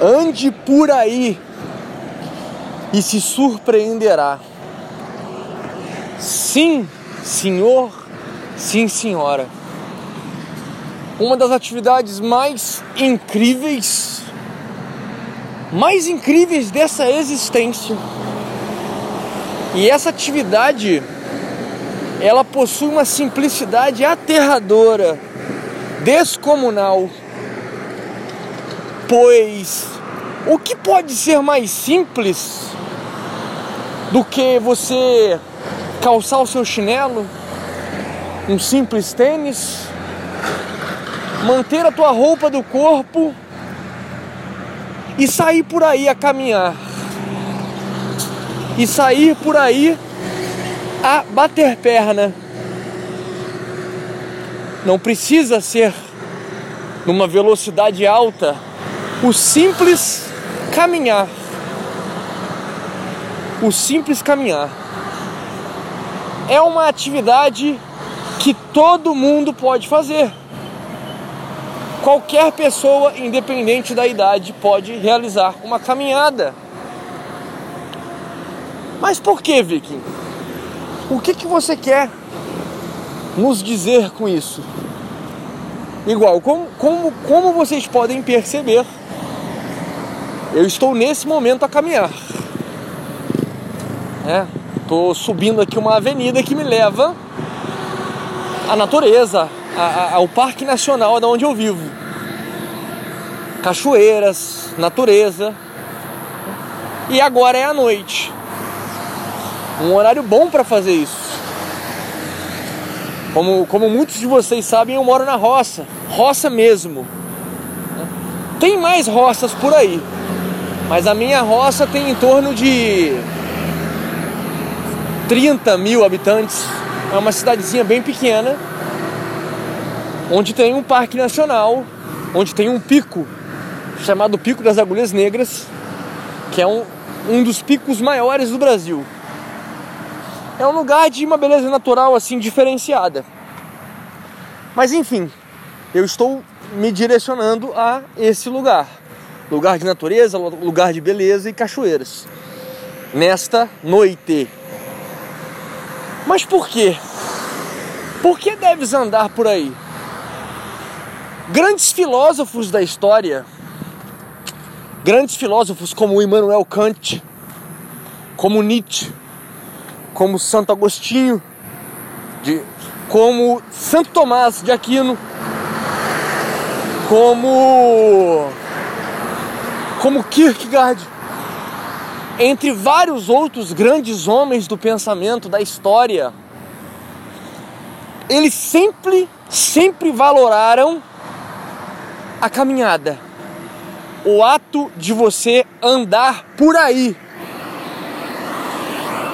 Ande por aí e se surpreenderá. Sim, senhor, sim, senhora. Uma das atividades mais incríveis, mais incríveis dessa existência. E essa atividade, ela possui uma simplicidade aterradora, descomunal. Pois o que pode ser mais simples do que você calçar o seu chinelo, um simples tênis, manter a tua roupa do corpo e sair por aí a caminhar. E sair por aí a bater perna. Não precisa ser numa velocidade alta. O simples caminhar. O simples caminhar é uma atividade que todo mundo pode fazer. Qualquer pessoa, independente da idade, pode realizar uma caminhada. Mas por que, Viking? O que, que você quer nos dizer com isso? Igual, como, como, como vocês podem perceber, eu estou nesse momento a caminhar. É, Tô subindo aqui uma avenida que me leva à natureza, ao Parque Nacional da onde eu vivo. Cachoeiras, natureza. E agora é a noite. Um horário bom para fazer isso. Como, como muitos de vocês sabem, eu moro na roça, roça mesmo. Tem mais roças por aí, mas a minha roça tem em torno de 30 mil habitantes. É uma cidadezinha bem pequena, onde tem um parque nacional, onde tem um pico chamado Pico das Agulhas Negras, que é um, um dos picos maiores do Brasil. É um lugar de uma beleza natural assim diferenciada. Mas enfim, eu estou me direcionando a esse lugar. Lugar de natureza, lugar de beleza e cachoeiras. Nesta noite. Mas por quê? Por que deves andar por aí? Grandes filósofos da história, grandes filósofos como Immanuel Kant, como Nietzsche, como Santo Agostinho, de, como Santo Tomás de Aquino, como como Kierkegaard, entre vários outros grandes homens do pensamento da história, eles sempre, sempre valoraram a caminhada, o ato de você andar por aí.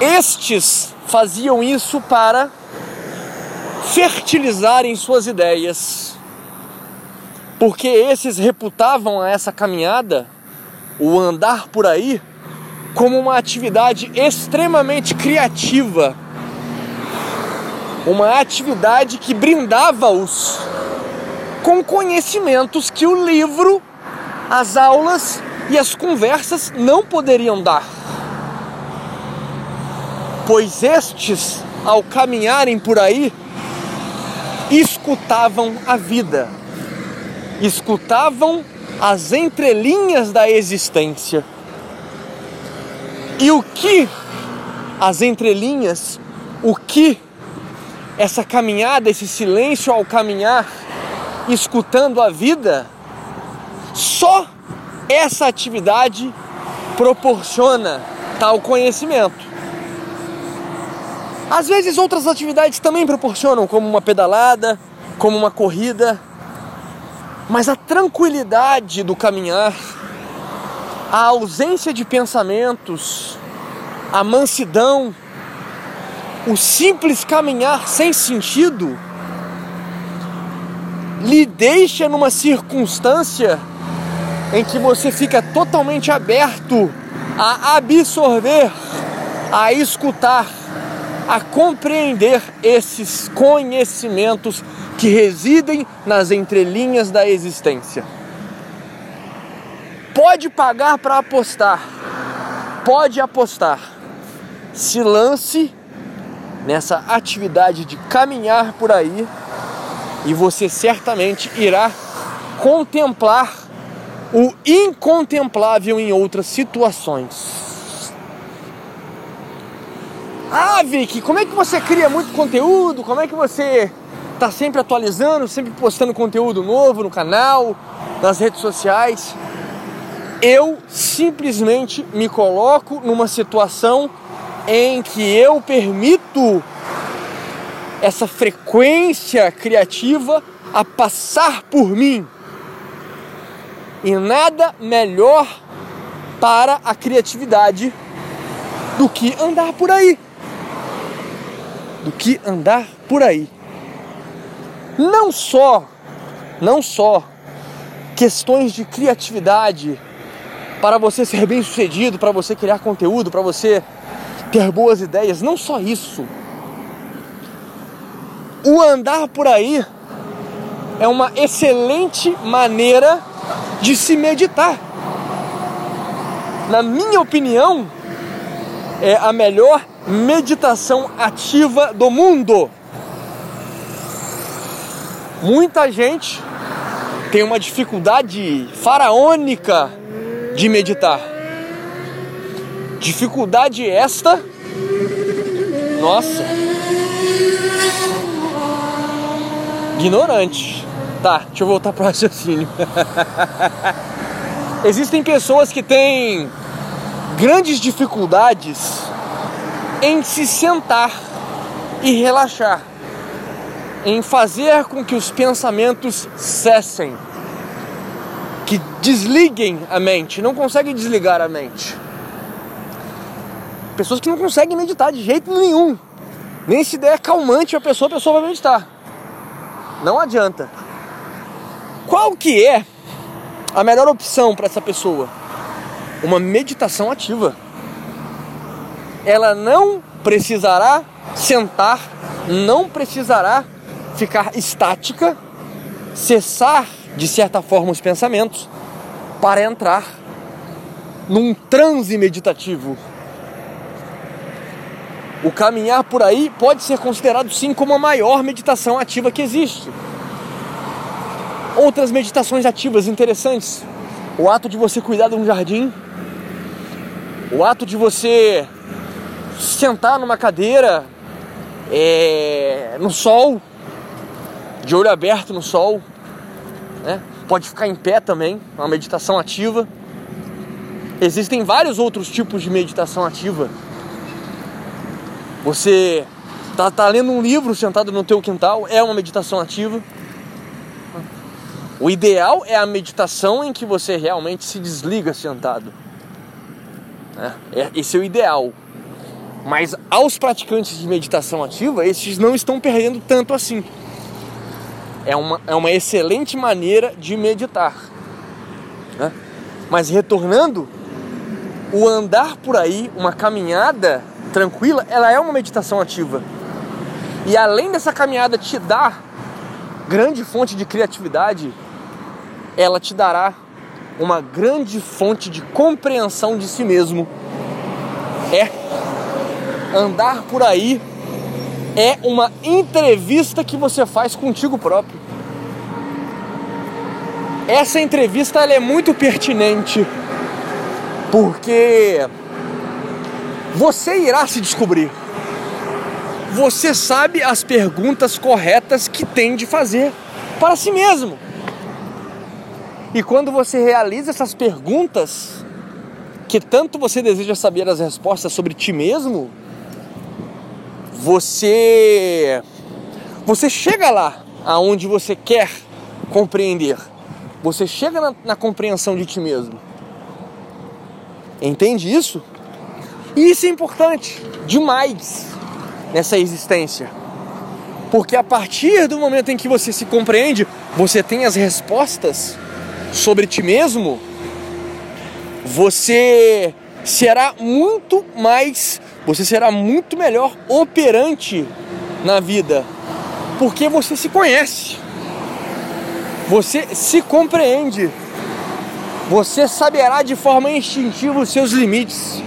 Estes faziam isso para fertilizarem suas ideias, porque esses reputavam essa caminhada, o andar por aí, como uma atividade extremamente criativa, uma atividade que brindava-os com conhecimentos que o livro, as aulas e as conversas não poderiam dar. Pois estes, ao caminharem por aí, escutavam a vida, escutavam as entrelinhas da existência e o que as entrelinhas, o que essa caminhada, esse silêncio ao caminhar, escutando a vida, só essa atividade proporciona tal conhecimento. Às vezes outras atividades também proporcionam, como uma pedalada, como uma corrida, mas a tranquilidade do caminhar, a ausência de pensamentos, a mansidão, o simples caminhar sem sentido, lhe deixa numa circunstância em que você fica totalmente aberto a absorver, a escutar, a compreender esses conhecimentos que residem nas entrelinhas da existência. pode pagar para apostar. Pode apostar. Se lance nessa atividade de caminhar por aí e você certamente irá contemplar o incontemplável em outras situações. Ah, Vicky, como é que você cria muito conteúdo? Como é que você tá sempre atualizando, sempre postando conteúdo novo no canal, nas redes sociais? Eu simplesmente me coloco numa situação em que eu permito essa frequência criativa a passar por mim. E nada melhor para a criatividade do que andar por aí. Do que andar por aí. Não só, não só questões de criatividade para você ser bem sucedido, para você criar conteúdo, para você ter boas ideias, não só isso. O andar por aí é uma excelente maneira de se meditar. Na minha opinião, é a melhor meditação ativa do mundo. Muita gente tem uma dificuldade faraônica de meditar. Dificuldade esta, nossa, ignorante. Tá, deixa eu voltar para o raciocínio. Existem pessoas que têm grandes dificuldades em se sentar e relaxar, em fazer com que os pensamentos cessem, que desliguem a mente, não conseguem desligar a mente. Pessoas que não conseguem meditar de jeito nenhum. Nem se der calmante a pessoa, a pessoa vai meditar. Não adianta. Qual que é a melhor opção para essa pessoa? Uma meditação ativa. Ela não precisará sentar, não precisará ficar estática, cessar de certa forma os pensamentos para entrar num transe meditativo. O caminhar por aí pode ser considerado sim como a maior meditação ativa que existe outras meditações ativas interessantes. O ato de você cuidar de um jardim, o ato de você sentar numa cadeira é, no sol, de olho aberto no sol, né? pode ficar em pé também, uma meditação ativa. Existem vários outros tipos de meditação ativa. Você tá, tá lendo um livro sentado no teu quintal, é uma meditação ativa. O ideal é a meditação em que você realmente se desliga sentado. É, esse é o ideal. Mas aos praticantes de meditação ativa, esses não estão perdendo tanto assim. É uma, é uma excelente maneira de meditar. Né? Mas retornando, o andar por aí, uma caminhada tranquila, ela é uma meditação ativa. E além dessa caminhada te dar grande fonte de criatividade, ela te dará uma grande fonte de compreensão de si mesmo. É andar por aí é uma entrevista que você faz contigo próprio. Essa entrevista ela é muito pertinente porque você irá se descobrir. Você sabe as perguntas corretas que tem de fazer para si mesmo. E quando você realiza essas perguntas, que tanto você deseja saber as respostas sobre ti mesmo, você você chega lá aonde você quer compreender. Você chega na, na compreensão de ti mesmo. Entende isso? E isso é importante demais nessa existência. Porque a partir do momento em que você se compreende, você tem as respostas sobre ti mesmo, você será muito mais, você será muito melhor operante na vida, porque você se conhece, você se compreende. Você saberá de forma instintiva os seus limites,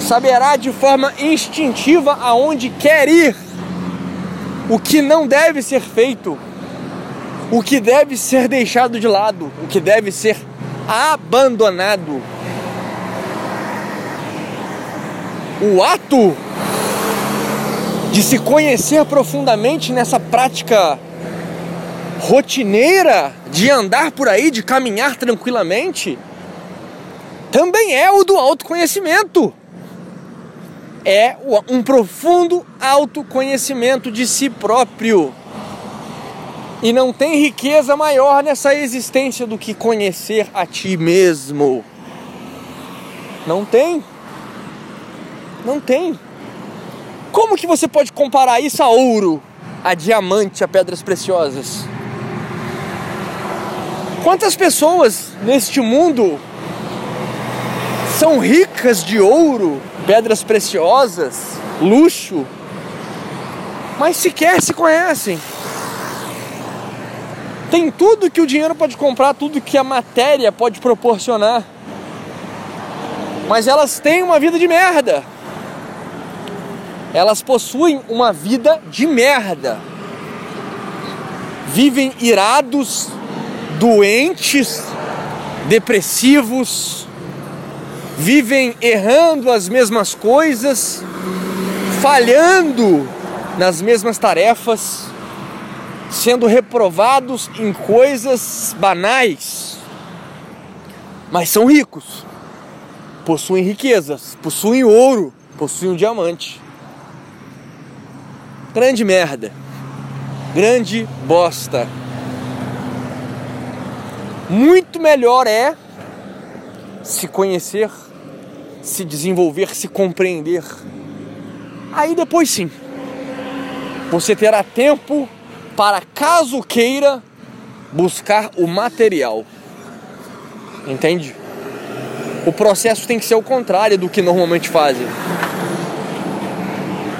saberá de forma instintiva aonde quer ir, o que não deve ser feito, o que deve ser deixado de lado, o que deve ser abandonado. O ato de se conhecer profundamente nessa prática rotineira de andar por aí, de caminhar tranquilamente, também é o do autoconhecimento. É um profundo autoconhecimento de si próprio. E não tem riqueza maior nessa existência do que conhecer a ti mesmo. Não tem. Não tem. Como que você pode comparar isso a ouro, a diamante, a pedras preciosas? Quantas pessoas neste mundo são ricas de ouro, pedras preciosas, luxo, mas sequer se conhecem? Tem tudo que o dinheiro pode comprar, tudo que a matéria pode proporcionar, mas elas têm uma vida de merda. Elas possuem uma vida de merda. Vivem irados, doentes, depressivos, vivem errando as mesmas coisas, falhando nas mesmas tarefas, sendo reprovados em coisas banais, mas são ricos, possuem riquezas, possuem ouro, possuem um diamante. Grande merda, grande bosta. Muito melhor é se conhecer, se desenvolver, se compreender. Aí depois sim, você terá tempo para, caso queira, buscar o material. Entende? O processo tem que ser o contrário do que normalmente fazem.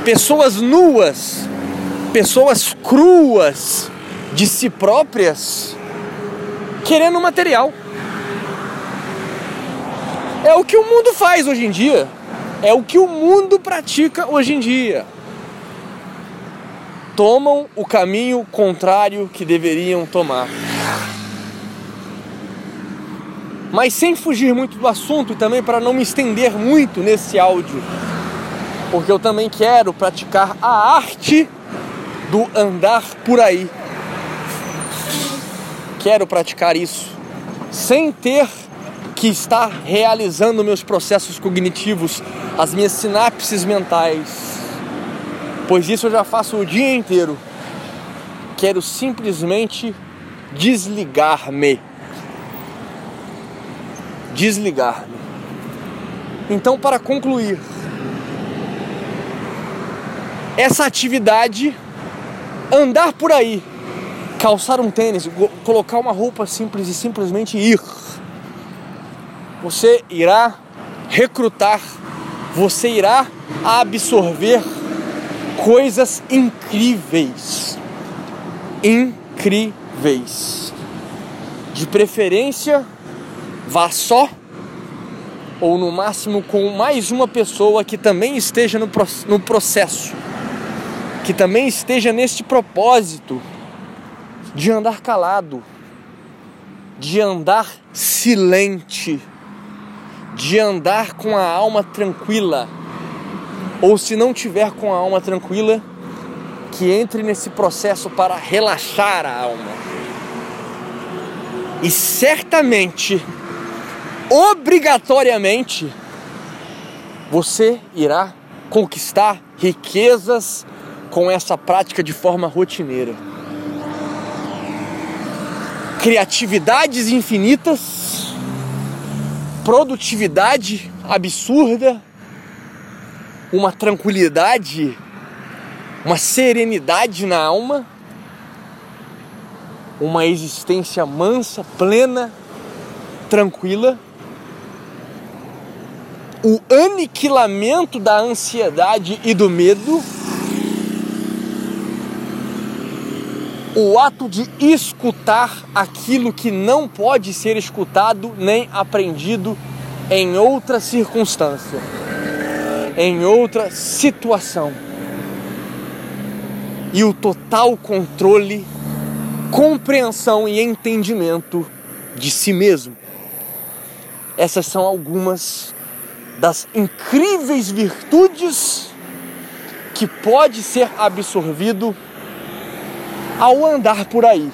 Pessoas nuas, pessoas cruas de si próprias, querendo material. É o que o mundo faz hoje em dia. É o que o mundo pratica hoje em dia. Tomam o caminho contrário que deveriam tomar. Mas sem fugir muito do assunto e também para não me estender muito nesse áudio, porque eu também quero praticar a arte do andar por aí quero praticar isso sem ter que estar realizando meus processos cognitivos, as minhas sinapses mentais, pois isso eu já faço o dia inteiro. Quero simplesmente desligar-me. Desligar-me. Então, para concluir, essa atividade, andar por aí, calçar um tênis, colocar uma roupa simples e simplesmente ir. Você irá recrutar, você irá absorver coisas incríveis. Incríveis. De preferência, vá só ou no máximo com mais uma pessoa que também esteja no, no processo, que também esteja neste propósito de andar calado, de andar silente, de andar com a alma tranquila. Ou se não tiver com a alma tranquila, que entre nesse processo para relaxar a alma. E certamente, obrigatoriamente, você irá conquistar riquezas com essa prática de forma rotineira. Criatividades infinitas, produtividade absurda, uma tranquilidade, uma serenidade na alma, uma existência mansa, plena, tranquila, o aniquilamento da ansiedade e do medo o ato de escutar aquilo que não pode ser escutado nem aprendido em outra circunstância, em outra situação. E o total controle, compreensão e entendimento de si mesmo. Essas são algumas das incríveis virtudes que pode ser absorvido ao andar por aí.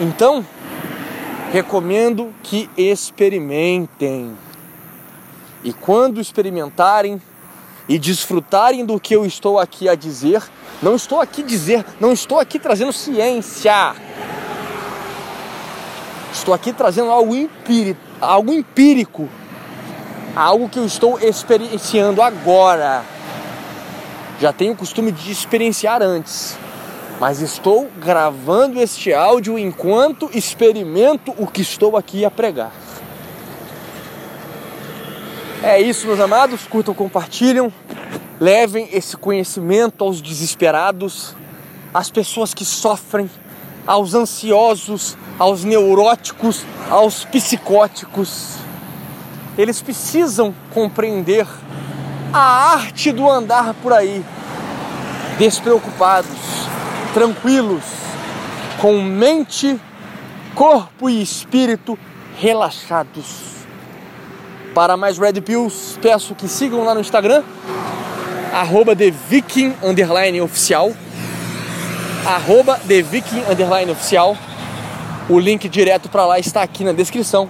Então, recomendo que experimentem. E quando experimentarem e desfrutarem do que eu estou aqui a dizer, não estou aqui dizer, não estou aqui trazendo ciência. Estou aqui trazendo algo empírico, algo empírico, algo que eu estou experienciando agora. Já tenho o costume de experienciar antes mas estou gravando este áudio enquanto experimento o que estou aqui a pregar. É isso, meus amados. Curtam, compartilham. Levem esse conhecimento aos desesperados, às pessoas que sofrem, aos ansiosos, aos neuróticos, aos psicóticos. Eles precisam compreender a arte do andar por aí, despreocupados, tranquilos, com mente, corpo e espírito relaxados. Para mais Red Pills, peço que sigam lá no Instagram, arroba TheViking oficial, arroba TheViking oficial. O link direto para lá está aqui na descrição.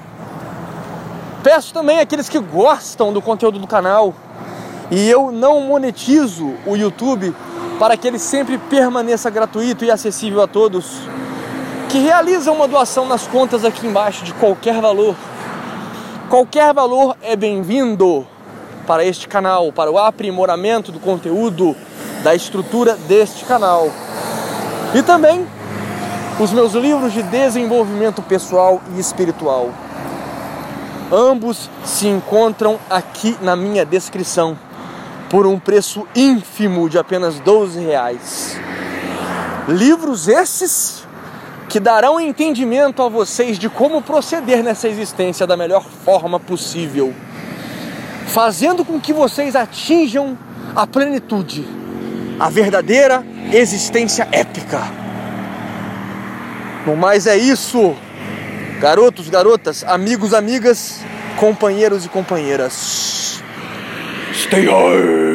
Peço também àqueles que gostam do conteúdo do canal e eu não monetizo o YouTube para que ele sempre permaneça gratuito e acessível a todos, que realiza uma doação nas contas aqui embaixo de qualquer valor. Qualquer valor é bem-vindo para este canal, para o aprimoramento do conteúdo, da estrutura deste canal. E também os meus livros de desenvolvimento pessoal e espiritual. Ambos se encontram aqui na minha descrição por um preço ínfimo de apenas 12 reais. Livros esses que darão entendimento a vocês de como proceder nessa existência da melhor forma possível, fazendo com que vocês atinjam a plenitude, a verdadeira existência épica. No mais é isso, garotos, garotas, amigos, amigas, companheiros e companheiras. Stay home.